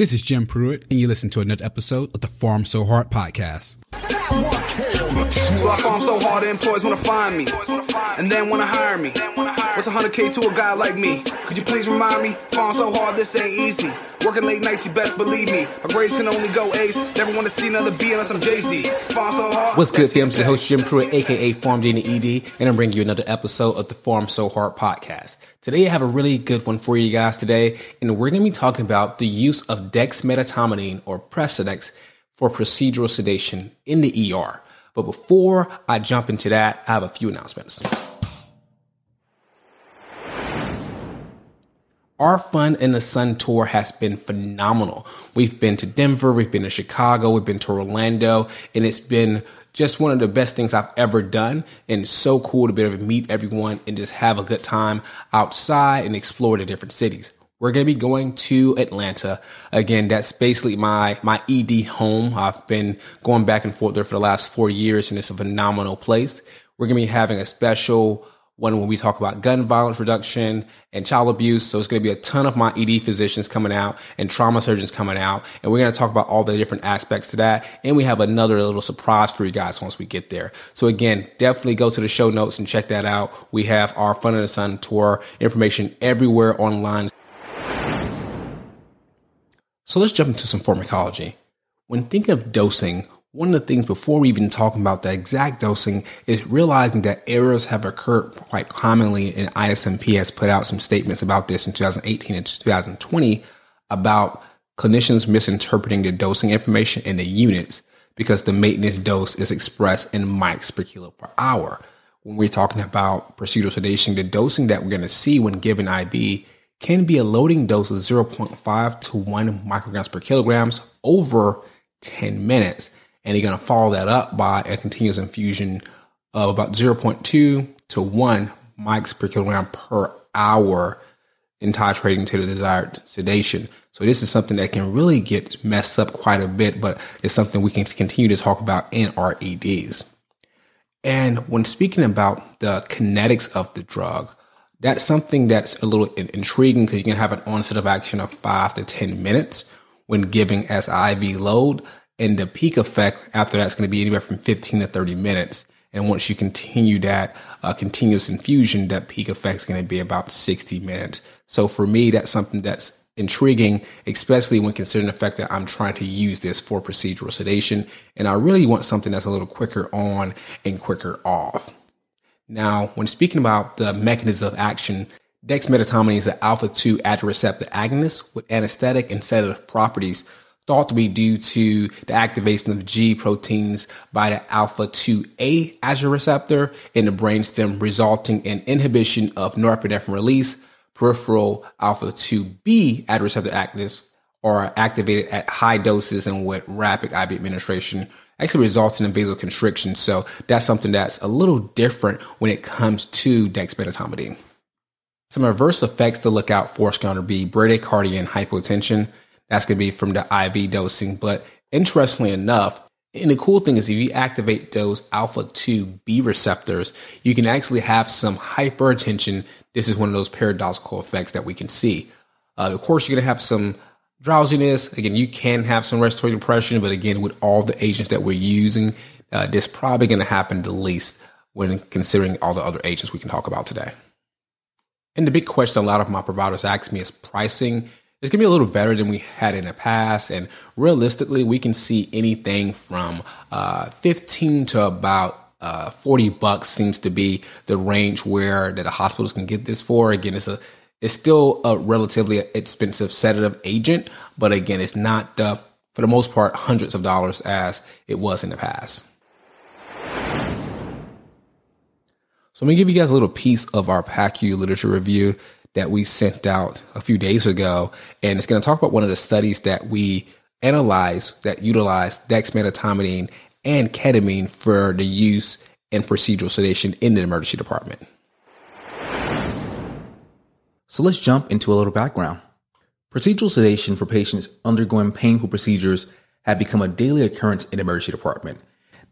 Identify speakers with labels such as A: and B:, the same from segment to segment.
A: This is Jim Pruitt, and you listen to another episode of the Pharm So Hard podcast.
B: So I pharm so hard, employees wanna find me, and then wanna hire me. What's 100k to a guy like me? Could you please remind me? Pharm so hard, this ain't easy. Working late nights, you best believe me. My grades can only go ace. Never wanna see another B unless I'm Jay Z. So hard.
A: What's good, fam? It's the host Jim Pruitt, aka Farm Genie ED, and I'm bringing you another episode of the Pharm So Hard podcast. Today, I have a really good one for you guys today, and we're going to be talking about the use of dexmedetomidine or Precedex for procedural sedation in the ER. But before I jump into that, I have a few announcements. Our Fun in the Sun tour has been phenomenal. We've been to Denver, we've been to Chicago, we've been to Orlando, and it's been just one of the best things I've ever done. And it's so cool to be able to meet everyone and just have a good time outside and explore the different cities. We're going to be going to Atlanta. Again, that's basically my, my ED home. I've been going back and forth there for the last four years and it's a phenomenal place. We're going to be having a special one when we talk about gun violence reduction and child abuse. So it's going to be a ton of my ED physicians coming out and trauma surgeons coming out. And we're going to talk about all the different aspects to that. And we have another little surprise for you guys once we get there. So again, definitely go to the show notes and check that out. We have our Fun in the Sun tour information everywhere online. So let's jump into some pharmacology. When thinking of dosing, one of the things before we even talk about the exact dosing is realizing that errors have occurred quite commonly and ISMP has put out some statements about this in 2018 and 2020 about clinicians misinterpreting the dosing information in the units because the maintenance dose is expressed in mics per kilo per hour. When we're talking about procedural sedation, the dosing that we're going to see when given IV can be a loading dose of 0.5 to 1 micrograms per kilograms over 10 minutes and you're going to follow that up by a continuous infusion of about 0.2 to 1 mics per kilogram per hour in titrating to the desired sedation. So this is something that can really get messed up quite a bit, but it's something we can continue to talk about in our EDs. And when speaking about the kinetics of the drug, that's something that's a little intriguing because you can have an onset of action of five to 10 minutes when giving as IV load. And the peak effect after that's going to be anywhere from 15 to 30 minutes. And once you continue that uh, continuous infusion, that peak effect is going to be about 60 minutes. So for me, that's something that's intriguing, especially when considering the fact that I'm trying to use this for procedural sedation. And I really want something that's a little quicker on and quicker off. Now, when speaking about the mechanism of action, dexmedetomidine is an alpha 2 adrenoceptor agonist with anesthetic and sedative properties thought to be due to the activation of G proteins by the alpha 2A adrenoceptor in the brainstem, resulting in inhibition of norepinephrine release. Peripheral alpha 2B adrenoceptor receptor agonists are activated at high doses and with rapid IV administration, actually results in vasoconstriction. So that's something that's a little different when it comes to dexmedetomidine. Some adverse effects to look out for is going to be bradycardia and hypotension. That's going to be from the IV dosing. But interestingly enough, and the cool thing is if you activate those alpha 2 B receptors, you can actually have some hypertension. This is one of those paradoxical effects that we can see. Uh, of course, you're going to have some drowsiness. Again, you can have some respiratory depression, but again, with all the agents that we're using, uh, this probably going to happen the least when considering all the other agents we can talk about today. And the big question a lot of my providers ask me is pricing it's gonna be a little better than we had in the past. And realistically, we can see anything from uh, 15 to about uh, 40 bucks seems to be the range where that the hospitals can get this for. Again, it's a it's still a relatively expensive sedative agent, but again, it's not the for the most part hundreds of dollars as it was in the past. So I'm gonna give you guys a little piece of our PACU literature review that we sent out a few days ago. And it's going to talk about one of the studies that we analyzed that utilized dexmedetomidine and ketamine for the use and procedural sedation in the emergency department.
C: So let's jump into a little background. Procedural sedation for patients undergoing painful procedures have become a daily occurrence in the emergency department.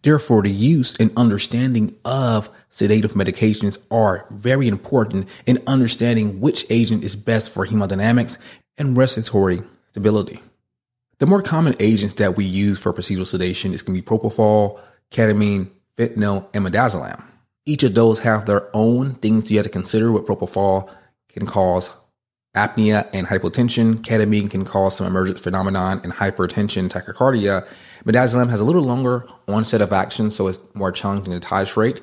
C: Therefore, the use and understanding of sedative medications are very important in understanding which agent is best for hemodynamics and respiratory stability.
A: The more common agents that we use for procedural sedation is going to be propofol, ketamine, fentanyl, and midazolam. Each of those have their own things you have to consider. With propofol can cause apnea and hypotension. Ketamine can cause some emergent phenomenon and hypertension, tachycardia. Midazolam has a little longer onset of action, so it's more challenging to titrate.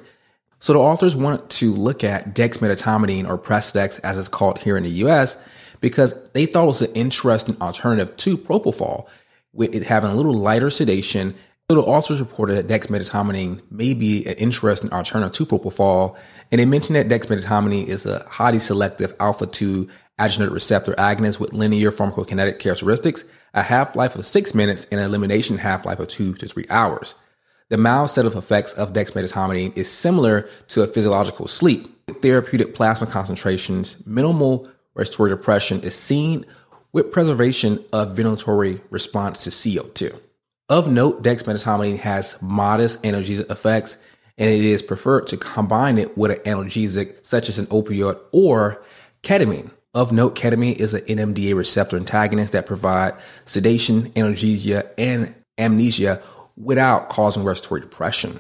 A: So the authors wanted to look at dexmedetomidine or Precedex as it's called here in the US because they thought it was an interesting alternative to propofol with it having a little lighter sedation. The authors reported that dexmedetomidine may be an interesting alternative to propofol. And they mentioned that dexmedetomidine is a highly selective alpha 2 adrenergic receptor agonist with linear pharmacokinetic characteristics, a half-life of six minutes, and an elimination half-life of two to three hours. The mild set of effects of dexmedetomidine is similar to a physiological sleep. Therapeutic plasma concentrations, minimal respiratory depression is seen with preservation of ventilatory response to CO2. Of note, dexmedetomidine has modest analgesic effects, and it is preferred to combine it with an analgesic such as an opioid or ketamine. Of note, ketamine is an NMDA receptor antagonist that provide sedation, analgesia, and amnesia without causing respiratory depression.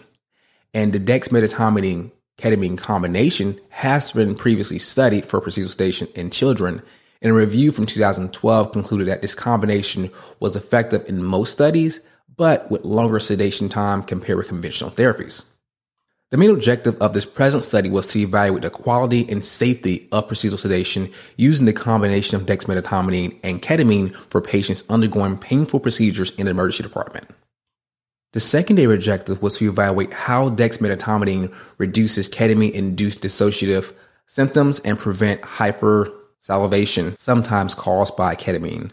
A: And the dexmedetomidine ketamine combination has been previously studied for procedural sedation in children. And a review from 2012 concluded that this combination was effective in most studies, but with longer sedation time compared with conventional therapies. The main objective of this present study was to evaluate the quality and safety of procedural sedation using the combination of dexmedetomidine and ketamine for patients undergoing painful procedures in the emergency department. The secondary objective was to evaluate how dexmedetomidine reduces ketamine-induced dissociative symptoms and prevent hypersalivation, sometimes caused by ketamine.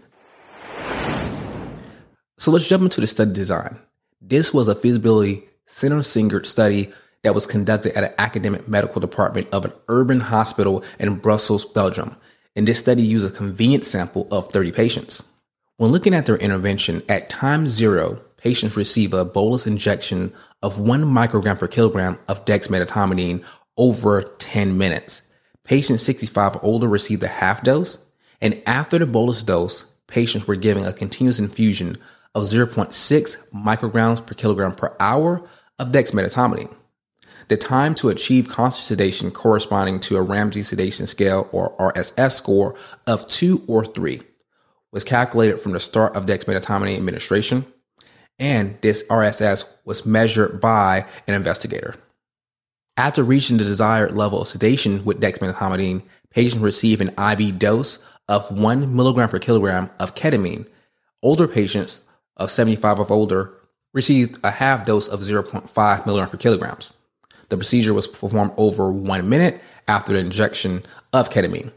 A: So let's jump into the study design. This was a feasibility center-centered study that was conducted at an academic medical department of an urban hospital in Brussels, Belgium. And this study used a convenient sample of 30 patients. When looking at their intervention, at time zero, patients receive a bolus injection of one microgram per kilogram of dexmedetomidine over 10 minutes. Patients 65 or older received a half dose, and after the bolus dose, patients were given a continuous infusion of 0.6 micrograms per kilogram per hour of dexmedetomidine. The time to achieve conscious sedation corresponding to a Ramsay sedation scale or RSS score of two or three was calculated from the start of dexmedetomidine administration, and this RSS was measured by an investigator. After reaching the desired level of sedation with dexmedetomidine, patients receive an IV dose of one milligram per kilogram of ketamine. Older patients of 75 or older received a half dose of 0.5 milligram per kilograms. The procedure was performed over one minute after the injection of ketamine.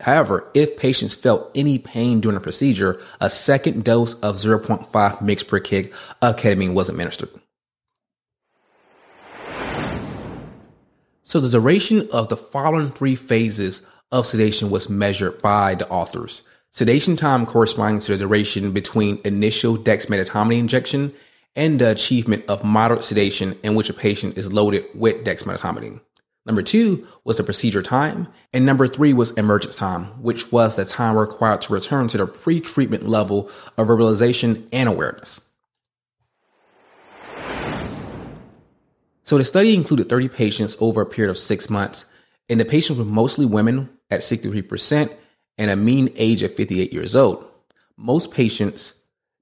A: However, if patients felt any pain during the procedure, a second dose of 0.5 mg per kg of ketamine was administered. So the duration of the following three phases of sedation was measured by the authors. Sedation time corresponding to the duration between initial dexmedetomidine injection and the achievement of moderate sedation in which a patient is loaded with dexmedetomidine. Number two was the procedure time. And number three was emergence time, which was the time required to return to the pre treatment level of verbalization and awareness. So the study included 30 patients over a period of six months, and the patients were mostly women at 63% and a mean age of 58 years old. Most patients,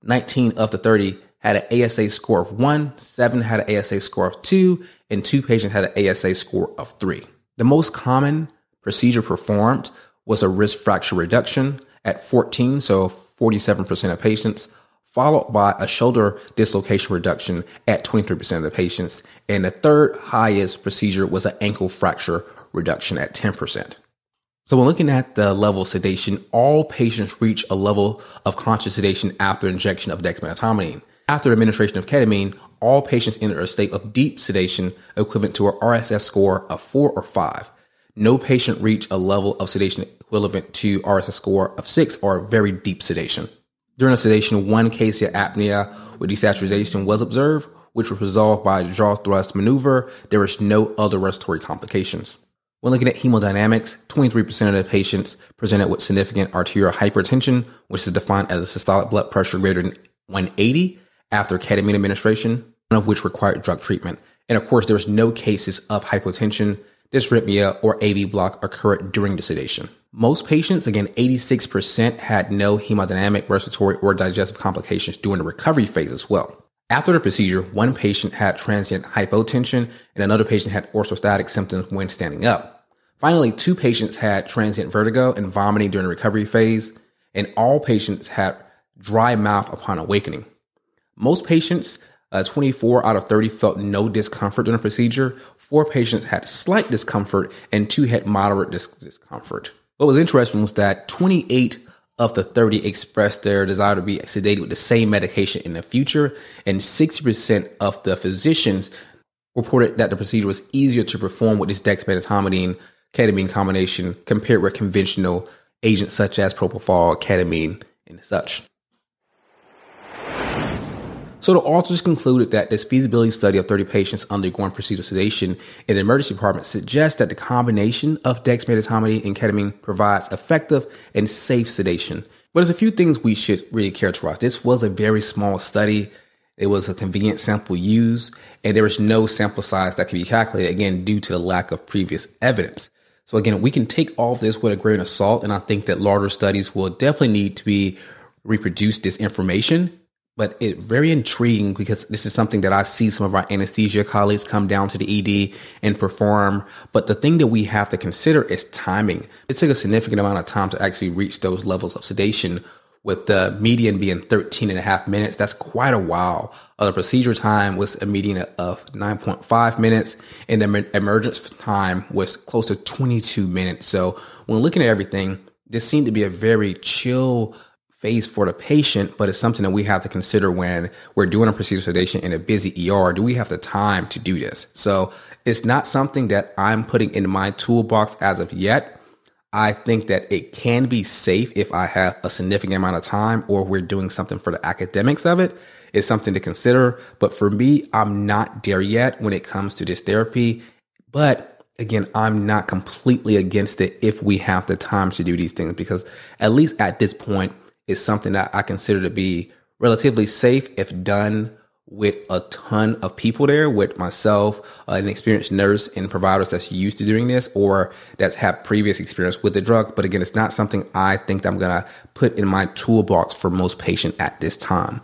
A: 19 of the 30, had an ASA score of one, seven had an ASA score of two, and two patients had an ASA score of three. The most common procedure performed was a wrist fracture reduction at 14, so 47% of patients, followed by a shoulder dislocation reduction at 23% of the patients. And the third highest procedure was an ankle fracture reduction at 10%. So when looking at the level of sedation, all patients reach a level of conscious sedation after injection of dexmedetomidine. After administration of ketamine, all patients enter a state of deep sedation equivalent to a RSS score of four or five. No patient reached a level of sedation equivalent to RSS score of six or very deep sedation. During the sedation, one case of apnea with desaturation was observed, which was resolved by jaw thrust maneuver. There was no other respiratory complications. When looking at hemodynamics, 23% of the patients presented with significant arterial hypertension, which is defined as a systolic blood pressure greater than 180 after ketamine administration, none of which required drug treatment. And of course, there was no cases of hypotension, dysrhythmia, or AV block occurred during the sedation. Most patients, again, 86% had no hemodynamic, respiratory, or digestive complications during the recovery phase as well. After the procedure, one patient had transient hypotension and another patient had orthostatic symptoms when standing up. Finally, two patients had transient vertigo and vomiting during the recovery phase, and all patients had dry mouth upon awakening. Most patients, uh, 24 out of 30, felt no discomfort during the procedure. Four patients had slight discomfort, and two had moderate dis- discomfort. What was interesting was that 28 of the 30 expressed their desire to be sedated with the same medication in the future, and 60% of the physicians reported that the procedure was easier to perform with this dexmedetomidine ketamine combination compared with conventional agents such as propofol, ketamine, and such. So the authors concluded that this feasibility study of 30 patients undergoing procedural sedation in the emergency department suggests that the combination of dexmedetomidine and ketamine provides effective and safe sedation. But there's a few things we should really characterize. This was a very small study. It was a convenient sample used, and there is no sample size that can be calculated, again, due to the lack of previous evidence. So again, we can take all this with a grain of salt, and I think that larger studies will definitely need to be reproduced this information but it very intriguing because this is something that I see some of our anesthesia colleagues come down to the ED and perform. But the thing that we have to consider is timing. It took a significant amount of time to actually reach those levels of sedation with the median being 13 and a half minutes. That's quite a while. Uh, the procedure time was a median of 9.5 minutes and the emergence time was close to 22 minutes. So when looking at everything, this seemed to be a very chill phase for the patient, but it's something that we have to consider when we're doing a procedure sedation in a busy ER. Do we have the time to do this? So it's not something that I'm putting in my toolbox as of yet. I think that it can be safe if I have a significant amount of time or we're doing something for the academics of it. It's something to consider. But for me, I'm not there yet when it comes to this therapy. But again, I'm not completely against it if we have the time to do these things because at least at this point, is something that I consider to be relatively safe if done with a ton of people there, with myself, uh, an experienced nurse and providers that's used to doing this or that's had previous experience with the drug. But again, it's not something I think I'm going to put in my toolbox for most patients at this time.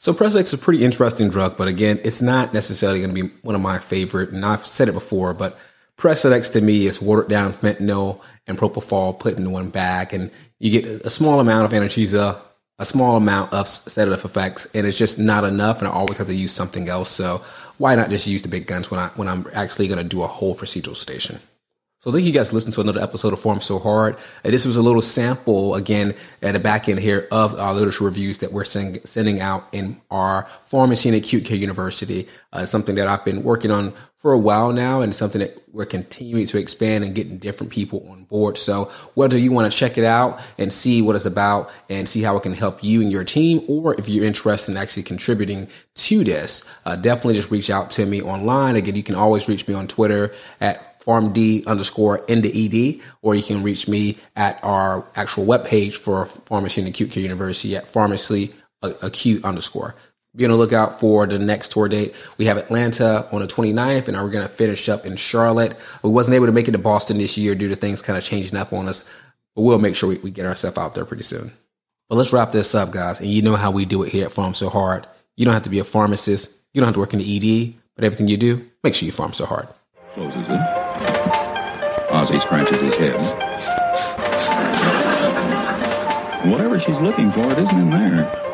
A: So Precedex is a pretty interesting drug, but again, it's not necessarily going to be one of my favorite. And I've said it before, but Precedex to me is watered down fentanyl and propofol put in one bag, and you get a small amount of anesthesia, a small amount of sedative effects, and it's just not enough. And I always have to use something else. So why not just use the big guns when I when I'm actually going to do a whole procedural sedation? So thank you guys for listening to another episode of Pharm So Hard. And this was a little sample again at the back end here of our literature reviews that we're send, sending out in our pharmacy and acute care university. Uh, something that I've been working on for a while now and something that we're continuing to expand and getting different people on board. So whether you want to check it out and see what it's about and see how it can help you and your team, or if you're interested in actually contributing to this, uh, definitely just reach out to me online. Again, you can always reach me on Twitter at pharmd underscore in the ED, or you can reach me at our actual webpage for Pharmacy and Acute Care University at pharmacy uh, acute underscore. Be on the lookout for the next tour date. We have Atlanta on the 29th, and we're going to finish up in Charlotte. We wasn't able to make it to Boston this year due to things kind of changing up on us, but we'll make sure we, we get ourselves out there pretty soon. But let's wrap this up, guys. And you know how we do it here at Pharm So Hard. You don't have to be a pharmacist. You don't have to work in the ED, but everything you do, make sure you pharm so hard. Closes it.
D: Ozzy scratches his head. Whatever she's looking for, it isn't in there.